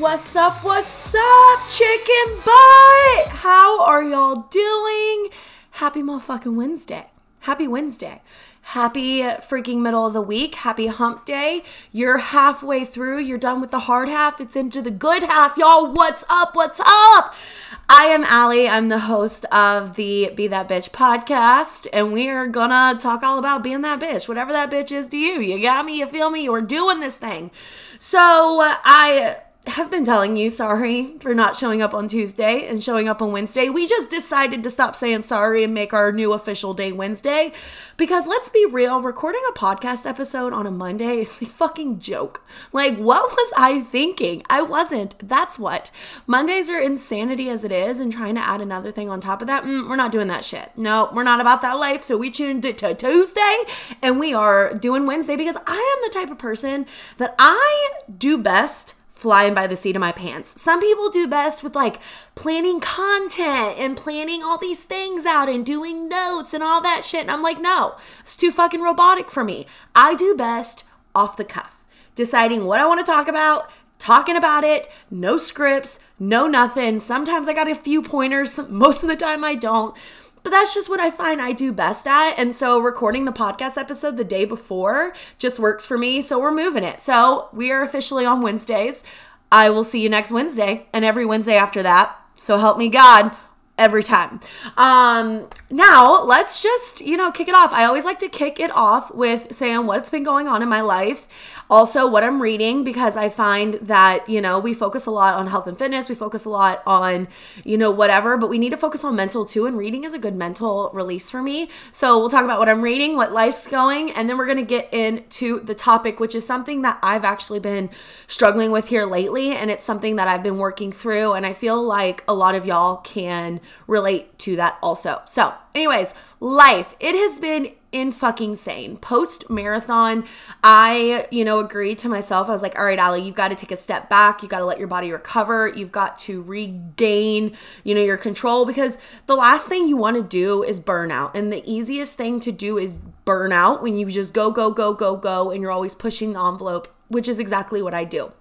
What's up? What's up, chicken butt? How are y'all doing? Happy motherfucking Wednesday. Happy Wednesday. Happy freaking middle of the week. Happy hump day. You're halfway through. You're done with the hard half. It's into the good half. Y'all, what's up? What's up? I am Allie. I'm the host of the Be That Bitch podcast, and we are gonna talk all about being that bitch, whatever that bitch is to you. You got me? You feel me? We're doing this thing. So, I have been telling you sorry for not showing up on Tuesday and showing up on Wednesday. We just decided to stop saying sorry and make our new official day Wednesday because let's be real, recording a podcast episode on a Monday is a fucking joke. Like, what was I thinking? I wasn't. That's what. Mondays are insanity as it is, and trying to add another thing on top of that, mm, we're not doing that shit. No, we're not about that life. So we tuned it to Tuesday and we are doing Wednesday because I am the type of person that I do best flying by the seat of my pants. Some people do best with like planning content and planning all these things out and doing notes and all that shit. And I'm like, no, it's too fucking robotic for me. I do best off the cuff, deciding what I want to talk about, talking about it, no scripts, no nothing. Sometimes I got a few pointers, most of the time I don't. But that's just what I find I do best at. And so recording the podcast episode the day before just works for me. So we're moving it. So we are officially on Wednesdays. I will see you next Wednesday and every Wednesday after that. So help me God every time. Um, now let's just, you know, kick it off. I always like to kick it off with saying what's been going on in my life. Also, what I'm reading, because I find that, you know, we focus a lot on health and fitness, we focus a lot on, you know, whatever, but we need to focus on mental too. And reading is a good mental release for me. So we'll talk about what I'm reading, what life's going, and then we're going to get into the topic, which is something that I've actually been struggling with here lately. And it's something that I've been working through. And I feel like a lot of y'all can relate to that also. So, anyways, life. It has been in fucking sane. Post marathon, I, you know, agreed to myself. I was like, all right, Allie, you've got to take a step back. You've got to let your body recover. You've got to regain, you know, your control because the last thing you want to do is burn out. And the easiest thing to do is burn out when you just go, go, go, go, go, and you're always pushing the envelope, which is exactly what I do.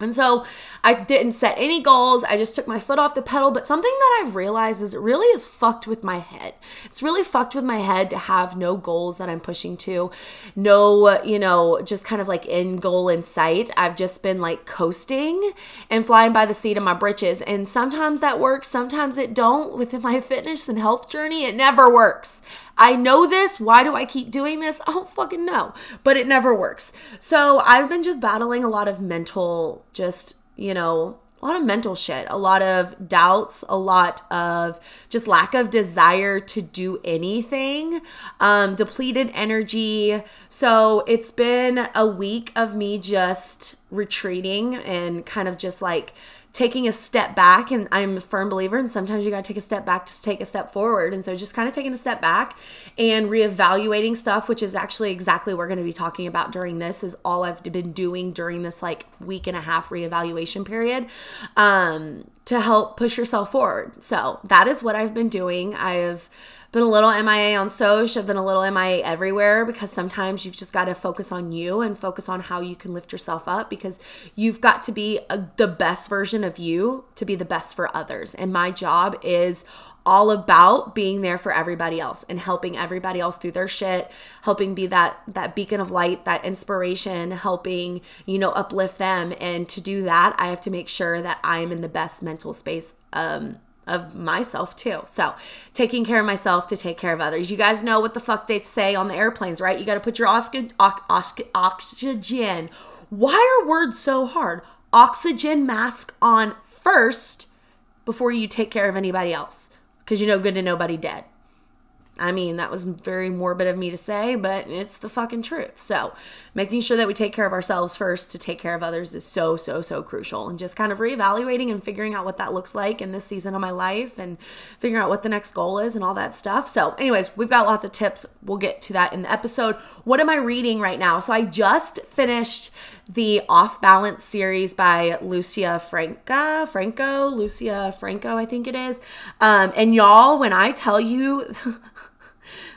And so I didn't set any goals. I just took my foot off the pedal. But something that I've realized is it really is fucked with my head. It's really fucked with my head to have no goals that I'm pushing to, no, you know, just kind of like end goal in sight. I've just been like coasting and flying by the seat of my britches. And sometimes that works, sometimes it don't. Within my fitness and health journey, it never works. I know this. Why do I keep doing this? I don't fucking know. But it never works. So I've been just battling a lot of mental, just, you know, a lot of mental shit, a lot of doubts, a lot of just lack of desire to do anything, um, depleted energy. So it's been a week of me just retreating and kind of just like taking a step back and I'm a firm believer and sometimes you got to take a step back to take a step forward and so just kind of taking a step back and reevaluating stuff which is actually exactly what we're going to be talking about during this is all I've been doing during this like week and a half reevaluation period um to help push yourself forward. So, that is what I've been doing. I've been a little MIA on social. I've been a little MIA everywhere because sometimes you've just got to focus on you and focus on how you can lift yourself up because you've got to be a, the best version of you to be the best for others. And my job is all about being there for everybody else and helping everybody else through their shit, helping be that that beacon of light, that inspiration, helping, you know, uplift them. And to do that, I have to make sure that I am in the best mental space um of myself too. So, taking care of myself to take care of others. You guys know what the fuck they say on the airplanes, right? You got to put your oxygen, oxygen. Why are words so hard? Oxygen mask on first before you take care of anybody else because you know good to nobody dead. I mean, that was very morbid of me to say, but it's the fucking truth. So, making sure that we take care of ourselves first to take care of others is so, so, so crucial. And just kind of reevaluating and figuring out what that looks like in this season of my life and figuring out what the next goal is and all that stuff. So, anyways, we've got lots of tips. We'll get to that in the episode. What am I reading right now? So, I just finished the Off Balance series by Lucia Franca, Franco, Lucia Franco, I think it is. Um, and y'all, when I tell you,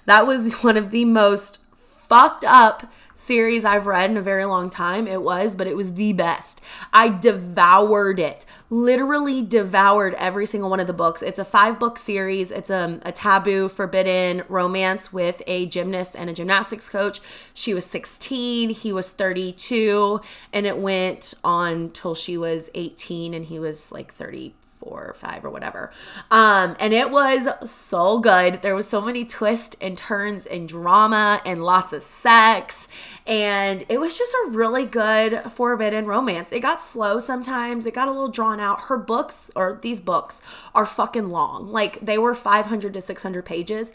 that was one of the most fucked up series I've read in a very long time. It was, but it was the best. I devoured it. Literally devoured every single one of the books. It's a five book series. It's a, a taboo, forbidden romance with a gymnast and a gymnastics coach. She was 16, he was 32, and it went on till she was 18 and he was like 30 four or five or whatever. Um, and it was so good. There was so many twists and turns and drama and lots of sex. And it was just a really good forbidden romance. It got slow sometimes. It got a little drawn out. Her books or these books are fucking long. Like they were 500 to 600 pages.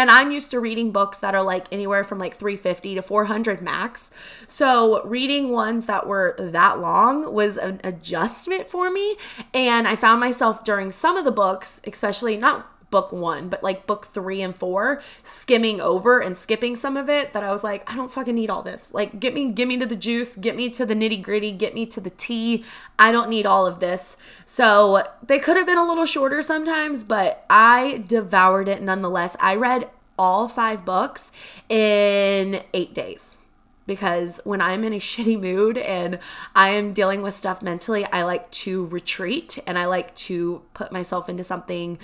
And I'm used to reading books that are like anywhere from like 350 to 400 max. So reading ones that were that long was an adjustment for me. And I found myself during some of the books, especially not book one, but like book three and four, skimming over and skipping some of it that I was like, I don't fucking need all this. Like, get me, get me to the juice, get me to the nitty gritty, get me to the tea. I don't need all of this. So they could have been a little shorter sometimes, but I devoured it nonetheless. I read all five books in eight days because when I'm in a shitty mood and I am dealing with stuff mentally, I like to retreat and I like to put myself into something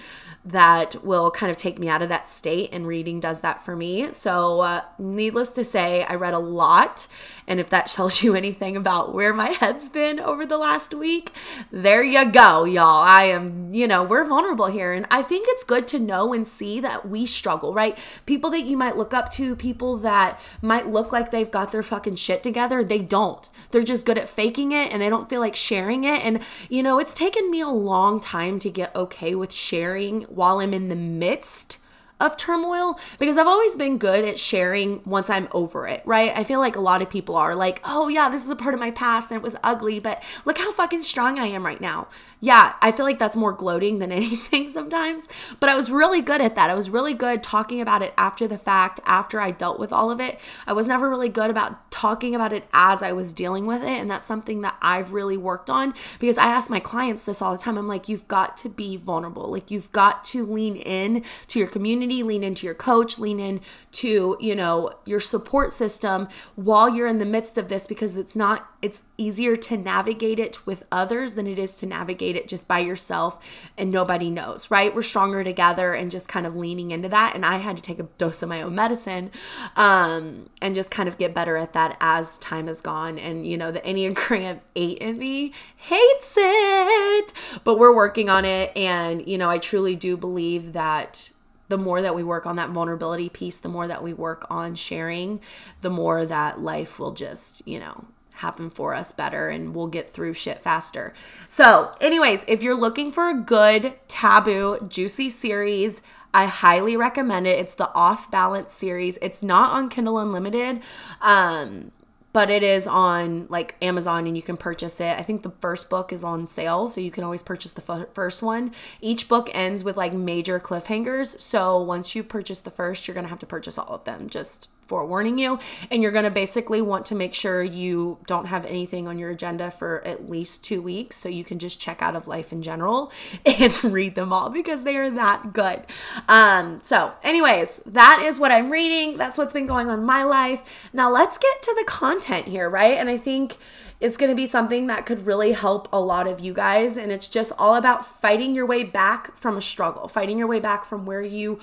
that will kind of take me out of that state, and reading does that for me. So, uh, needless to say, I read a lot. And if that tells you anything about where my head's been over the last week, there you go, y'all. I am, you know, we're vulnerable here. And I think it's good to know and see that we struggle, right? People that you might look up to, people that might look like they've got their fucking shit together, they don't. They're just good at faking it and they don't feel like sharing it. And, you know, it's taken me a long time to get okay with sharing while I'm in the midst of turmoil because I've always been good at sharing once I'm over it, right? I feel like a lot of people are like, oh, yeah, this is a part of my past and it was ugly, but look how fucking strong I am right now. Yeah, I feel like that's more gloating than anything sometimes, but I was really good at that. I was really good talking about it after the fact, after I dealt with all of it. I was never really good about talking about it as I was dealing with it. And that's something that I've really worked on because I ask my clients this all the time. I'm like, you've got to be vulnerable. Like, you've got to lean in to your community community, lean into your coach, lean into, you know, your support system while you're in the midst of this because it's not it's easier to navigate it with others than it is to navigate it just by yourself and nobody knows, right? We're stronger together and just kind of leaning into that. And I had to take a dose of my own medicine um, and just kind of get better at that as time has gone. And, you know, the Enneagram 8 in me hates it, but we're working on it. And, you know, I truly do believe that the more that we work on that vulnerability piece, the more that we work on sharing, the more that life will just, you know, happen for us better and we'll get through shit faster. So, anyways, if you're looking for a good taboo, juicy series, I highly recommend it. It's the Off Balance series. It's not on Kindle Unlimited. Um, but it is on like Amazon and you can purchase it. I think the first book is on sale, so you can always purchase the f- first one. Each book ends with like major cliffhangers, so once you purchase the first, you're going to have to purchase all of them just forewarning you. And you're going to basically want to make sure you don't have anything on your agenda for at least two weeks so you can just check out of life in general and read them all because they are that good. Um, so, anyways, that is what I'm reading. That's what's been going on in my life. Now, let's get to the content here, right? And I think it's going to be something that could really help a lot of you guys. And it's just all about fighting your way back from a struggle, fighting your way back from where you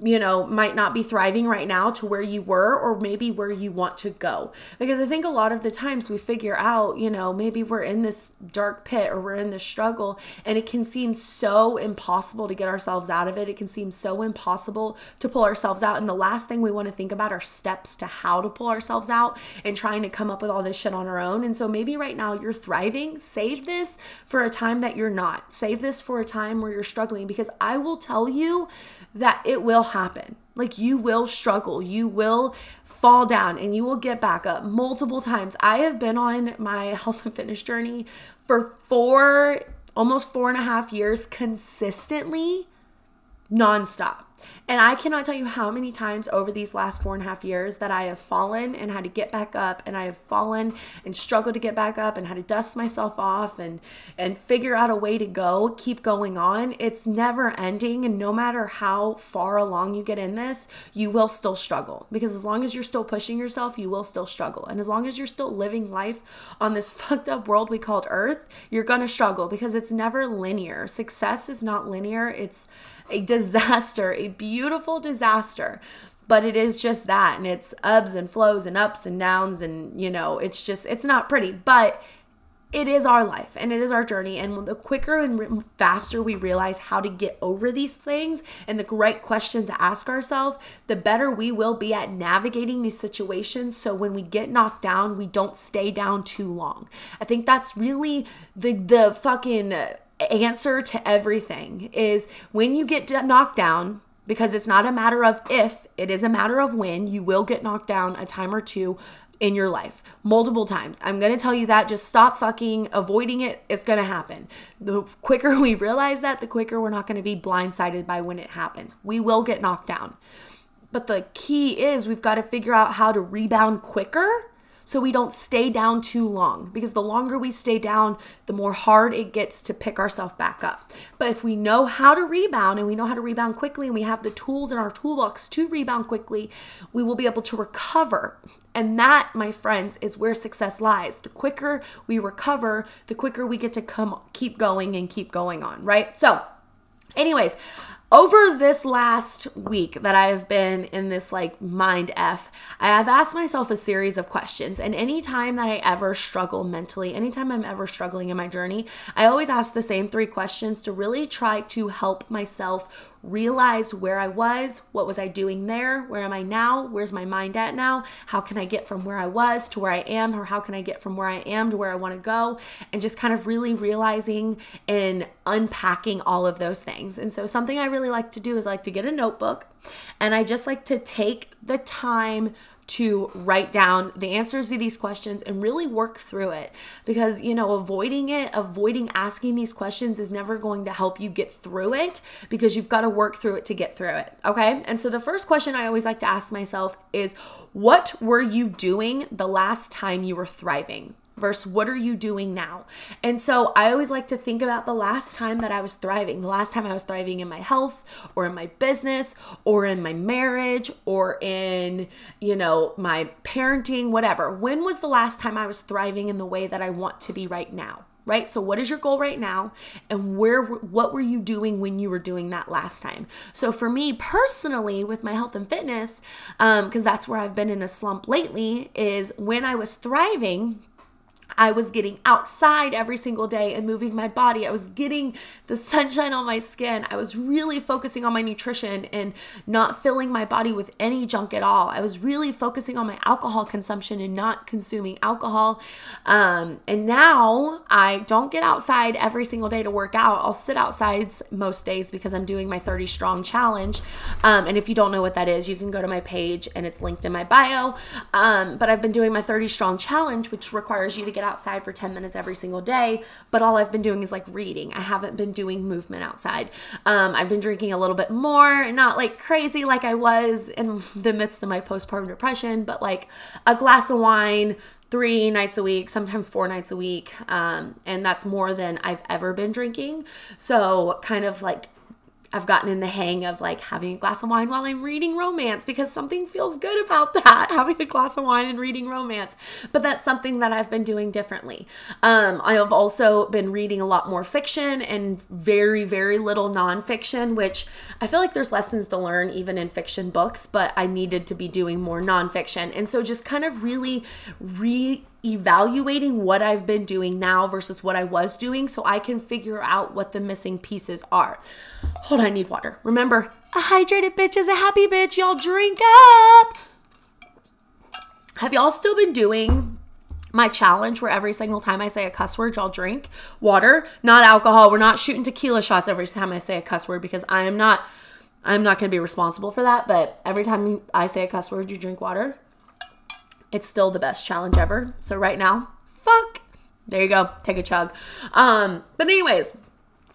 you know, might not be thriving right now to where you were or maybe where you want to go. Because I think a lot of the times we figure out, you know, maybe we're in this dark pit or we're in this struggle and it can seem so impossible to get ourselves out of it. It can seem so impossible to pull ourselves out. And the last thing we want to think about are steps to how to pull ourselves out and trying to come up with all this shit on our own. And so maybe right now you're thriving. Save this for a time that you're not. Save this for a time where you're struggling because I will tell you that it will happen. Like you will struggle, you will fall down, and you will get back up multiple times. I have been on my health and fitness journey for four, almost four and a half years consistently, nonstop. And I cannot tell you how many times over these last four and a half years that I have fallen and had to get back up, and I have fallen and struggled to get back up and had to dust myself off and and figure out a way to go, keep going on. It's never ending, and no matter how far along you get in this, you will still struggle because as long as you're still pushing yourself, you will still struggle, and as long as you're still living life on this fucked up world we called Earth, you're gonna struggle because it's never linear. Success is not linear. It's a disaster, a beautiful disaster. But it is just that. And it's ebbs and flows and ups and downs. And, you know, it's just, it's not pretty. But it is our life and it is our journey. And the quicker and faster we realize how to get over these things and the right questions to ask ourselves, the better we will be at navigating these situations. So when we get knocked down, we don't stay down too long. I think that's really the, the fucking answer to everything is when you get knocked down, because it's not a matter of if, it is a matter of when, you will get knocked down a time or two in your life multiple times. I'm going to tell you that. Just stop fucking avoiding it. It's going to happen. The quicker we realize that, the quicker we're not going to be blindsided by when it happens. We will get knocked down. But the key is we've got to figure out how to rebound quicker so we don't stay down too long because the longer we stay down, the more hard it gets to pick ourselves back up. But if we know how to rebound and we know how to rebound quickly and we have the tools in our toolbox to rebound quickly, we will be able to recover. And that, my friends, is where success lies. The quicker we recover, the quicker we get to come keep going and keep going on, right? So, anyways, over this last week that I have been in this like mind F, I have asked myself a series of questions. And anytime that I ever struggle mentally, anytime I'm ever struggling in my journey, I always ask the same three questions to really try to help myself realize where I was, what was I doing there, where am I now, where's my mind at now, how can I get from where I was to where I am, or how can I get from where I am to where I want to go, and just kind of really realizing and unpacking all of those things. And so, something I really like to do is like to get a notebook and I just like to take the time to write down the answers to these questions and really work through it. Because you know avoiding it avoiding asking these questions is never going to help you get through it because you've got to work through it to get through it okay? And so the first question i always like to ask myself is what were you doing the last time you were thriving versus what are you doing now? And so I always like to think about the last time that I was thriving, the last time I was thriving in my health or in my business or in my marriage or in, you know, my parenting, whatever. When was the last time I was thriving in the way that I want to be right now? right so what is your goal right now and where what were you doing when you were doing that last time so for me personally with my health and fitness um because um, that's where i've been in a slump lately is when i was thriving I was getting outside every single day and moving my body. I was getting the sunshine on my skin. I was really focusing on my nutrition and not filling my body with any junk at all. I was really focusing on my alcohol consumption and not consuming alcohol. Um, and now I don't get outside every single day to work out. I'll sit outside most days because I'm doing my 30 strong challenge. Um, and if you don't know what that is, you can go to my page and it's linked in my bio. Um, but I've been doing my 30 strong challenge, which requires you to get outside for 10 minutes every single day, but all I've been doing is like reading. I haven't been doing movement outside. Um, I've been drinking a little bit more, not like crazy like I was in the midst of my postpartum depression, but like a glass of wine, three nights a week, sometimes four nights a week. Um, and that's more than I've ever been drinking. So, kind of like I've gotten in the hang of like having a glass of wine while I'm reading romance because something feels good about that, having a glass of wine and reading romance. But that's something that I've been doing differently. Um, I have also been reading a lot more fiction and very, very little nonfiction, which I feel like there's lessons to learn even in fiction books, but I needed to be doing more nonfiction. And so just kind of really re evaluating what I've been doing now versus what I was doing so I can figure out what the missing pieces are. Hold on, I need water. Remember, a hydrated bitch is a happy bitch. Y'all drink up. Have y'all still been doing my challenge where every single time I say a cuss word, y'all drink water, not alcohol. We're not shooting tequila shots every time I say a cuss word because I am not I'm not going to be responsible for that, but every time I say a cuss word, you drink water. It's still the best challenge ever. So right now, fuck. There you go. Take a chug. Um, but anyways,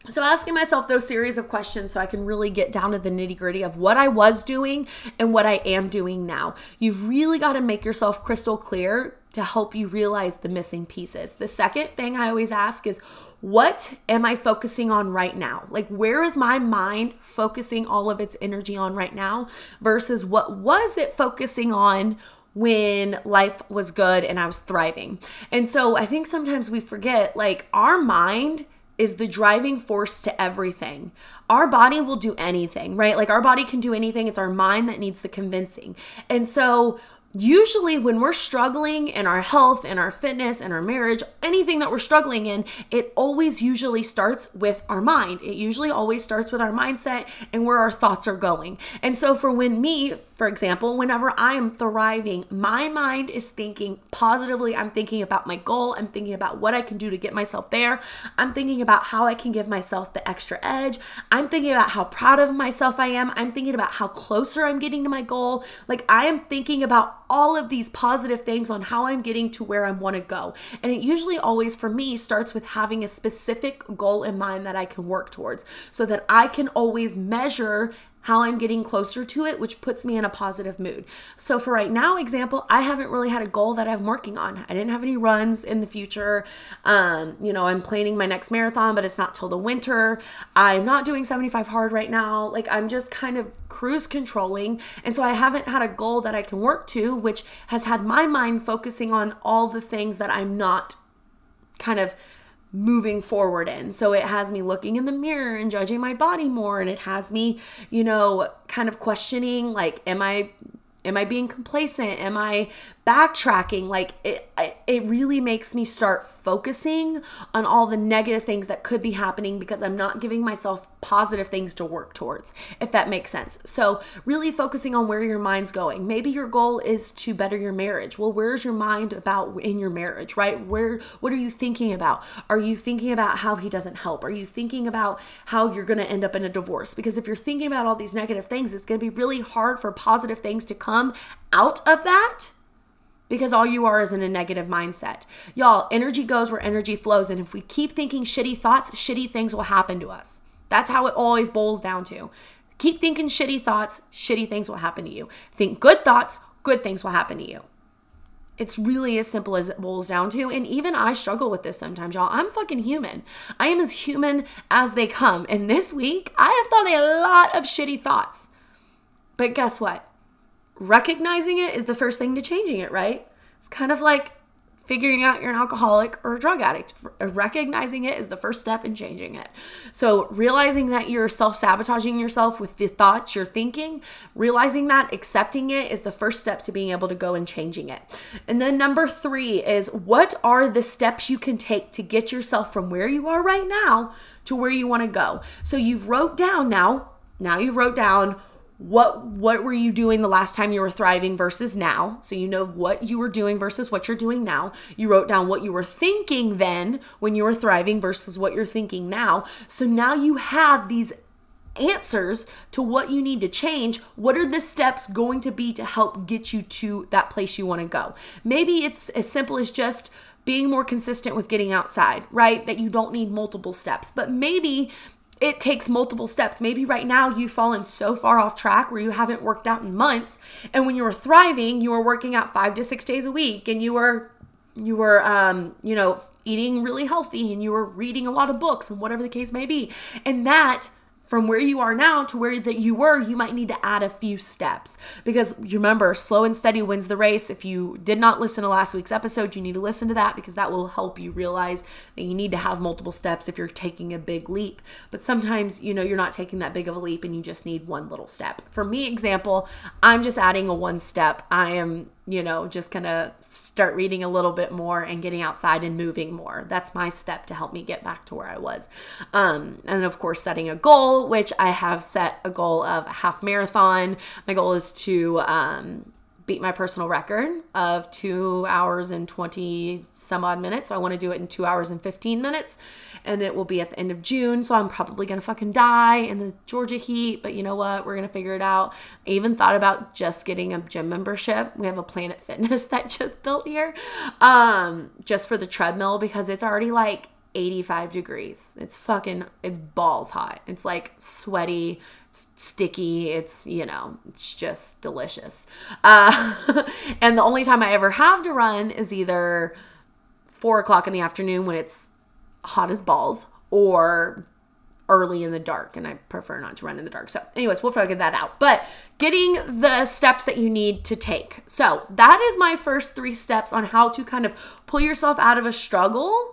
So, asking myself those series of questions so I can really get down to the nitty gritty of what I was doing and what I am doing now. You've really got to make yourself crystal clear to help you realize the missing pieces. The second thing I always ask is, what am I focusing on right now? Like, where is my mind focusing all of its energy on right now versus what was it focusing on? When life was good and I was thriving. And so I think sometimes we forget like our mind is the driving force to everything. Our body will do anything, right? Like our body can do anything. It's our mind that needs the convincing. And so usually when we're struggling in our health and our fitness and our marriage anything that we're struggling in it always usually starts with our mind. It usually always starts with our mindset and where our thoughts are going. And so for when me for example whenever i am thriving my mind is thinking positively. I'm thinking about my goal. I'm thinking about what i can do to get myself there. I'm thinking about how i can give myself the extra edge. I'm thinking about how proud of myself i am. I'm thinking about how closer i'm getting to my goal. Like i am thinking about all of these positive things on how I'm getting to where I want to go. And it usually always for me starts with having a specific goal in mind that I can work towards so that I can always measure how I'm getting closer to it, which puts me in a positive mood. So, for right now, example, I haven't really had a goal that I'm working on. I didn't have any runs in the future. Um, you know, I'm planning my next marathon, but it's not till the winter. I'm not doing 75 hard right now. Like, I'm just kind of cruise controlling. And so, I haven't had a goal that I can work to, which has had my mind focusing on all the things that I'm not kind of moving forward in. So it has me looking in the mirror and judging my body more and it has me, you know, kind of questioning like am I am I being complacent? Am I backtracking like it it really makes me start focusing on all the negative things that could be happening because I'm not giving myself positive things to work towards if that makes sense. So really focusing on where your mind's going. Maybe your goal is to better your marriage. Well, where's your mind about in your marriage, right? Where what are you thinking about? Are you thinking about how he doesn't help? Are you thinking about how you're going to end up in a divorce? Because if you're thinking about all these negative things, it's going to be really hard for positive things to come out of that because all you are is in a negative mindset. Y'all, energy goes where energy flows. And if we keep thinking shitty thoughts, shitty things will happen to us. That's how it always boils down to. Keep thinking shitty thoughts, shitty things will happen to you. Think good thoughts, good things will happen to you. It's really as simple as it boils down to. And even I struggle with this sometimes, y'all. I'm fucking human. I am as human as they come. And this week, I have thought a lot of shitty thoughts. But guess what? Recognizing it is the first thing to changing it, right? It's kind of like figuring out you're an alcoholic or a drug addict. Uh, recognizing it is the first step in changing it. So, realizing that you're self sabotaging yourself with the thoughts you're thinking, realizing that, accepting it is the first step to being able to go and changing it. And then, number three is what are the steps you can take to get yourself from where you are right now to where you want to go? So, you've wrote down now, now you've wrote down what what were you doing the last time you were thriving versus now so you know what you were doing versus what you're doing now you wrote down what you were thinking then when you were thriving versus what you're thinking now so now you have these answers to what you need to change what are the steps going to be to help get you to that place you want to go maybe it's as simple as just being more consistent with getting outside, right? That you don't need multiple steps. But maybe it takes multiple steps. Maybe right now you've fallen so far off track where you haven't worked out in months. And when you were thriving, you were working out five to six days a week and you were, you were, um, you know, eating really healthy and you were reading a lot of books and whatever the case may be. And that from where you are now to where that you were, you might need to add a few steps because you remember slow and steady wins the race. If you did not listen to last week's episode, you need to listen to that because that will help you realize that you need to have multiple steps if you're taking a big leap. But sometimes, you know, you're not taking that big of a leap and you just need one little step. For me, example, I'm just adding a one step. I am you know, just kind of start reading a little bit more and getting outside and moving more. That's my step to help me get back to where I was. Um, and of course, setting a goal, which I have set a goal of a half marathon. My goal is to um, beat my personal record of two hours and 20 some odd minutes. So I want to do it in two hours and 15 minutes. And it will be at the end of June. So I'm probably going to fucking die in the Georgia heat. But you know what? We're going to figure it out. I even thought about just getting a gym membership. We have a Planet Fitness that just built here um, just for the treadmill because it's already like 85 degrees. It's fucking, it's balls hot. It's like sweaty, sticky. It's, you know, it's just delicious. Uh, and the only time I ever have to run is either four o'clock in the afternoon when it's hot as balls or early in the dark and I prefer not to run in the dark. So, anyways, we'll figure that out. But getting the steps that you need to take. So, that is my first three steps on how to kind of pull yourself out of a struggle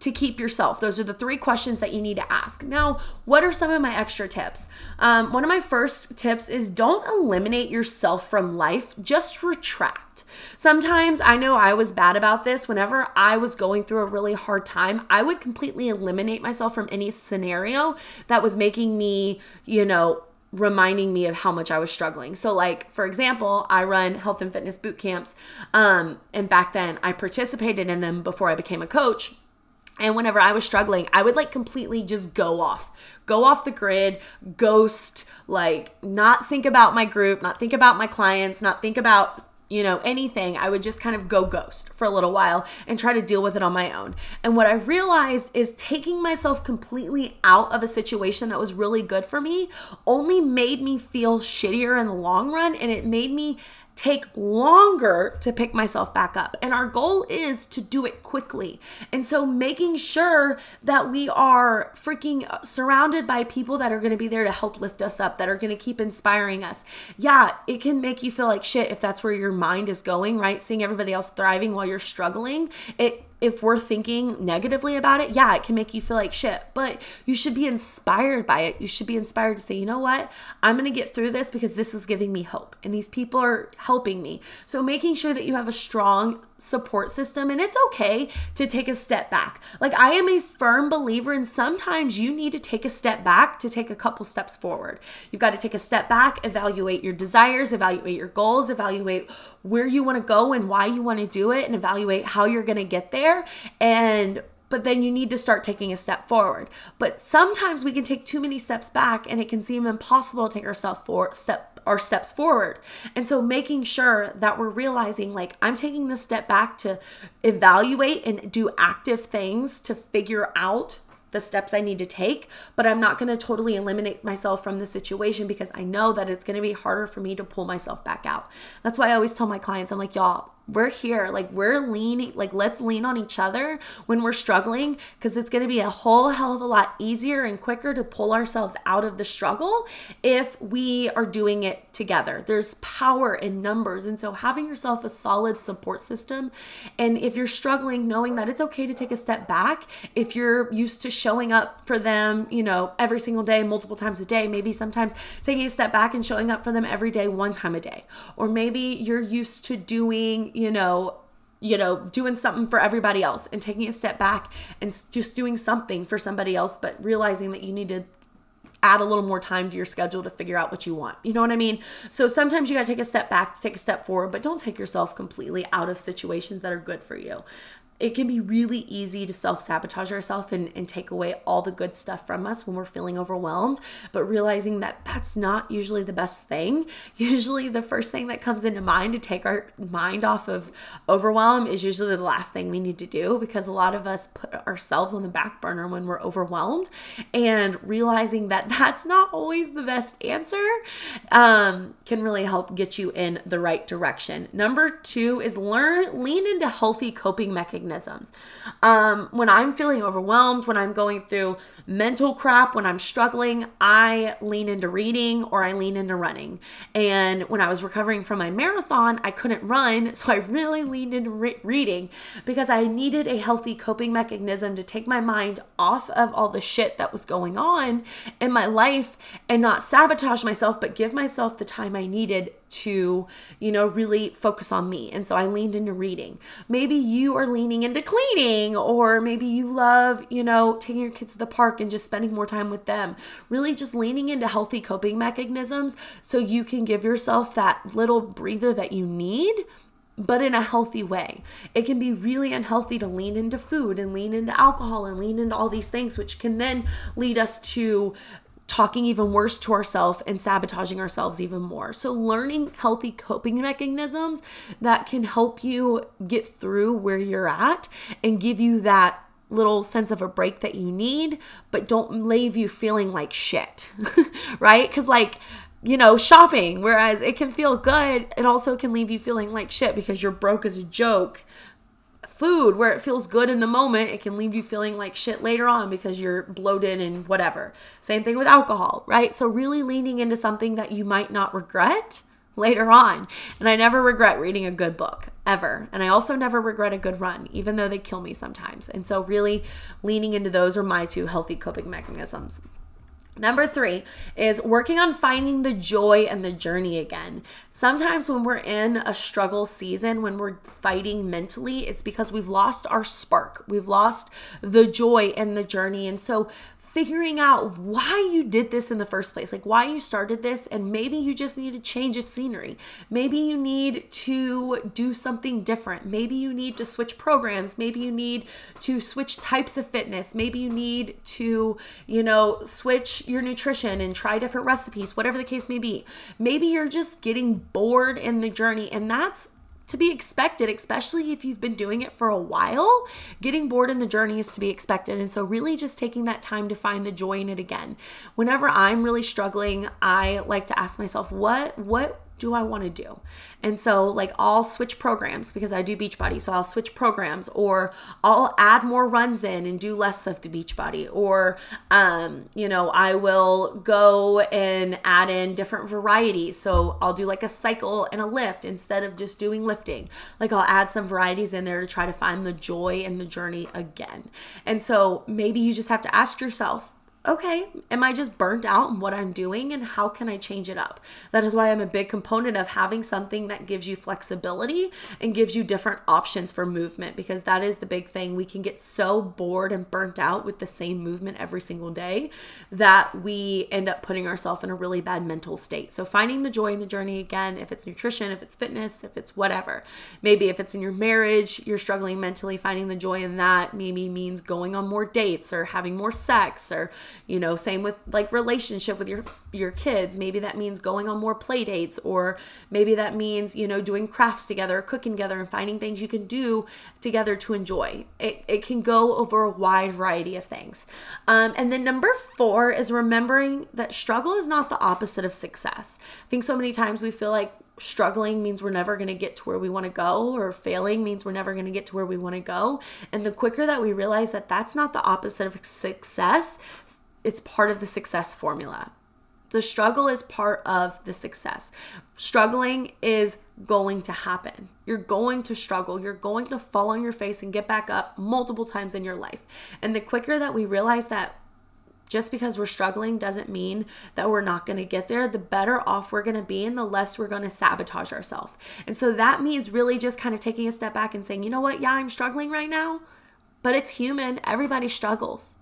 to keep yourself? Those are the three questions that you need to ask. Now, what are some of my extra tips? Um, one of my first tips is don't eliminate yourself from life, just retract. Sometimes I know I was bad about this. Whenever I was going through a really hard time, I would completely eliminate myself from any scenario that was making me, you know, reminding me of how much I was struggling. So like for example, I run health and fitness boot camps um and back then I participated in them before I became a coach and whenever I was struggling, I would like completely just go off, go off the grid, ghost, like not think about my group, not think about my clients, not think about you know, anything, I would just kind of go ghost for a little while and try to deal with it on my own. And what I realized is taking myself completely out of a situation that was really good for me only made me feel shittier in the long run and it made me take longer to pick myself back up. And our goal is to do it quickly. And so making sure that we are freaking surrounded by people that are going to be there to help lift us up, that are going to keep inspiring us. Yeah, it can make you feel like shit if that's where your mind is going, right? Seeing everybody else thriving while you're struggling. It if we're thinking negatively about it, yeah, it can make you feel like shit, but you should be inspired by it. You should be inspired to say, you know what? I'm going to get through this because this is giving me hope and these people are helping me. So making sure that you have a strong support system and it's okay to take a step back. Like I am a firm believer and sometimes you need to take a step back to take a couple steps forward. You've got to take a step back, evaluate your desires, evaluate your goals, evaluate where you want to go and why you want to do it and evaluate how you're going to get there and but then you need to start taking a step forward. But sometimes we can take too many steps back and it can seem impossible to take ourselves for step our steps forward. And so making sure that we're realizing like I'm taking this step back to evaluate and do active things to figure out the steps I need to take, but I'm not going to totally eliminate myself from the situation because I know that it's going to be harder for me to pull myself back out. That's why I always tell my clients, I'm like, y'all, we're here. Like we're leaning, like let's lean on each other when we're struggling because it's going to be a whole hell of a lot easier and quicker to pull ourselves out of the struggle if we are doing it together. There's power in numbers. And so having yourself a solid support system and if you're struggling, knowing that it's okay to take a step back, if you're used to showing up for them, you know, every single day, multiple times a day, maybe sometimes taking a step back and showing up for them every day, one time a day. Or maybe you're used to doing, you know, you know, doing something for everybody else and taking a step back and just doing something for somebody else, but realizing that you need to add a little more time to your schedule to figure out what you want. You know what I mean? So sometimes you got to take a step back to take a step forward, but don't take yourself completely out of situations that are good for you it can be really easy to self sabotage ourselves and, and take away all the good stuff from us when we're feeling overwhelmed. But realizing that that's not usually the best thing. Usually, the first thing that comes into mind to take our mind off of overwhelm is usually the last thing we need to do because a lot of us put ourselves on the back burner when we're overwhelmed. And realizing that that's not always the best answer um, can really help get you in the right direction. Number two is learn, lean into healthy coping mechanisms mechanisms. Um, when I'm feeling overwhelmed, when I'm going through mental crap, when I'm struggling, I lean into reading or I lean into running. And when I was recovering from my marathon, I couldn't run, so I really leaned into re- reading because I needed a healthy coping mechanism to take my mind off of all the shit that was going on in my life and not sabotage myself, but give myself the time I needed to, you know, really focus on me. And so I leaned into reading. Maybe you are leaning into cleaning, or maybe you love, you know, taking your kids to the park and just spending more time with them. Really just leaning into healthy coping mechanisms so you can give yourself that little breather that you need but in a healthy way. It can be really unhealthy to lean into food and lean into alcohol and lean into all these things, which can then lead us to talking even worse to ourselves and sabotaging ourselves even more. So, learning healthy coping mechanisms that can help you get through where you're at and give you that little sense of a break that you need, but don't leave you feeling like shit, right? Because, like, you know, shopping, whereas it can feel good, it also can leave you feeling like shit because you're broke as a joke. Food, where it feels good in the moment, it can leave you feeling like shit later on because you're bloated and whatever. Same thing with alcohol, right? So, really leaning into something that you might not regret later on. And I never regret reading a good book ever. And I also never regret a good run, even though they kill me sometimes. And so, really leaning into those are my two healthy coping mechanisms. Number three is working on finding the joy and the journey again. Sometimes when we're in a struggle season, when we're fighting mentally, it's because we've lost our spark. We've lost the joy and the journey. And so figuring out why you did this in the first place, like why you started this, and maybe you just need a change of scenery. Maybe you need to do something different. Maybe you need to switch programs. Maybe you need to switch types of fitness. Maybe you need to, you know, switch your nutrition and try different recipes, whatever the case may be. Maybe you're just getting bored in the journey, and that's to be expected, especially if you've been doing it for a while. Getting bored in the journey is to be expected. And so, really, just taking that time to find the joy in it again. Whenever I'm really struggling, I like to ask myself, what, what, do I want to do? And so, like, I'll switch programs because I do Beachbody. So, I'll switch programs or I'll add more runs in and do less of the Beachbody. Or, um, you know, I will go and add in different varieties. So, I'll do like a cycle and a lift instead of just doing lifting. Like, I'll add some varieties in there to try to find the joy in the journey again. And so, maybe you just have to ask yourself, okay, am I just burnt out in what I'm doing and how can I change it up? That is why I'm a big component of having something that gives you flexibility and gives you different options for movement because that is the big thing. We can get so bored and burnt out with the same movement every single day that we end up putting ourselves in a really bad mental state. So finding the joy in the journey again, if it's nutrition, if it's fitness, if it's whatever. Maybe if it's in your marriage, you're struggling mentally, finding the joy in that maybe means going on more dates or having more sex or you know same with like relationship with your your kids. Maybe that means going on more play dates or maybe that means you know doing crafts together cooking together and finding things you can do together to enjoy. It, it can go over a wide variety of things. Um, and then number four is remembering that struggle is not the opposite of success. I think so many times we feel like struggling means we're never going to get to where we want to go, or failing means we're never going to get to where we want to go. And the quicker that we realize that that's not the opposite of success, it's part of the success formula. The struggle is part of the success. Struggling is going to happen. You're going to struggle. You're going to fall on your face and get back up multiple times in your life. And the quicker that we realize that just because we're struggling doesn't mean that we're not going to get there. The better off we're going to be and the less we're going to sabotage ourselves. And so that means really just kind of taking a step back and saying, you know what? Yeah, I'm struggling right now, but it's human. Everybody struggles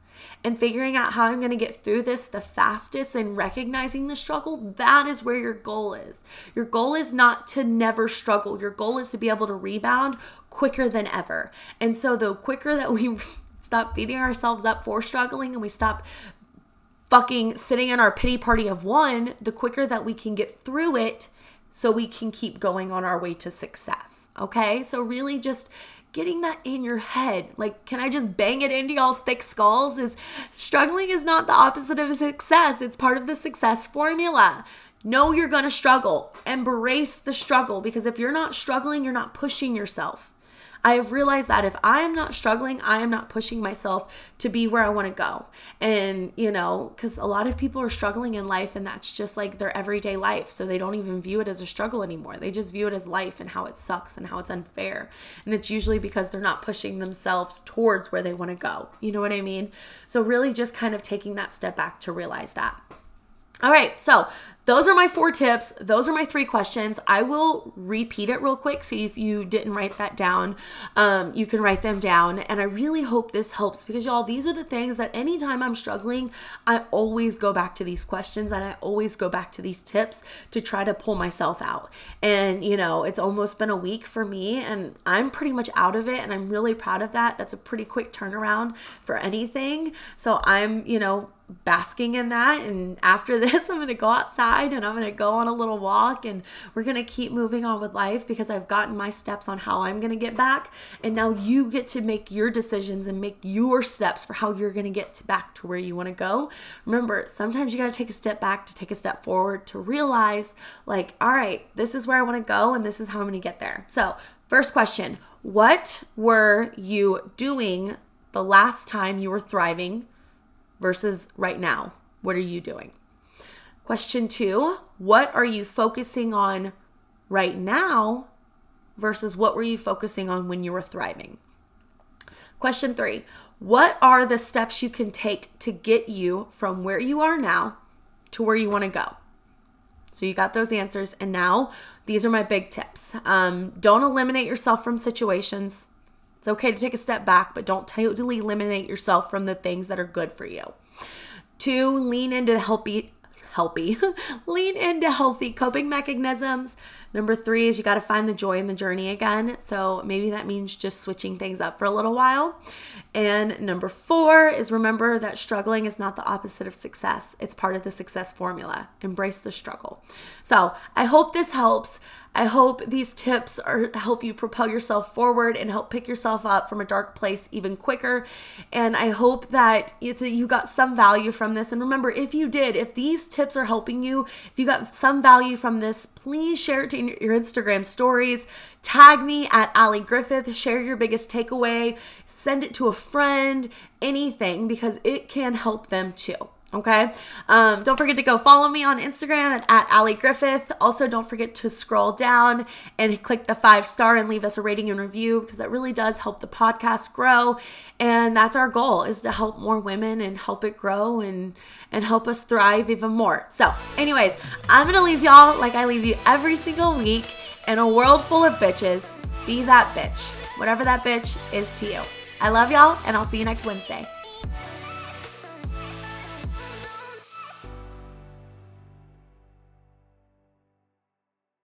and figuring out how I'm going to get through this the fastest and recognizing the struggle, that is where your goal is. Your goal is not to never struggle. Your goal is to be able to rebound quicker than ever. And so the quicker that we stop beating ourselves up for struggling and we stop fucking sitting in our pity party of one, the quicker that we can get through it so we can keep going on our way to success. Okay? So really just getting that in your head. Like, can I just bang it into y'all's thick skulls? Is struggling is not the opposite of success, it's part of the success formula. Know you're gonna struggle, embrace the struggle because if you're not struggling, you're not pushing yourself. I have realized that if I am not struggling, I am not pushing myself to be where I want to go. And, you know, because a lot of people are struggling in life and that's just like their everyday life. So they don't even view it as a struggle anymore. They just view it as life and how it sucks and how it's unfair. And it's usually because they're not pushing themselves towards where they want to go. You know what I mean? So, really just kind of taking that step back to realize that. All right, so those are my four tips. Those are my three questions. I will repeat it real quick. So if you didn't write that down, um, you can write them down. And I really hope this helps because, y'all, these are the things that anytime I'm struggling, I always go back to these questions and I always go back to these tips to try to pull myself out. And, you know, it's almost been a week for me and I'm pretty much out of it. And I'm really proud of that. That's a pretty quick turnaround for anything. So I'm, you know, basking in that. And after this, I'm going to go outside outside and I'm going to go on a little walk and we're going to keep moving on with life because I've gotten my steps on how I'm going to get back. And now you get to make your decisions and make your steps for how you're going to get back to where you want to go. Remember, sometimes you got to take a step back to take a step forward to realize, like, all right, this is where I want to go and this is how I'm going to get there. So, first question What were you doing the last time you were thriving versus right now? What are you doing? Question two What are you focusing on right now versus what were you focusing on when you were thriving? Question three What are the steps you can take to get you from where you are now to where you want to go? So you got those answers. And now these are my big tips. Um, don't eliminate yourself from situations. It's okay to take a step back, but don't totally eliminate yourself from the things that are good for you. Two, lean into the healthy Lean into healthy coping mechanisms. Number three is you got to find the joy in the journey again. So maybe that means just switching things up for a little while. And number four is remember that struggling is not the opposite of success, it's part of the success formula. Embrace the struggle. So I hope this helps. I hope these tips are help you propel yourself forward and help pick yourself up from a dark place even quicker. And I hope that you got some value from this. And remember, if you did, if these tips are helping you, if you got some value from this, please share it to your Instagram stories. Tag me at Ali Griffith. Share your biggest takeaway. Send it to a friend, anything, because it can help them too. Okay. Um, don't forget to go follow me on Instagram at, at Ali Griffith. Also, don't forget to scroll down and click the five star and leave us a rating and review because that really does help the podcast grow. And that's our goal is to help more women and help it grow and and help us thrive even more. So, anyways, I'm gonna leave y'all like I leave you every single week in a world full of bitches. Be that bitch, whatever that bitch is to you. I love y'all, and I'll see you next Wednesday.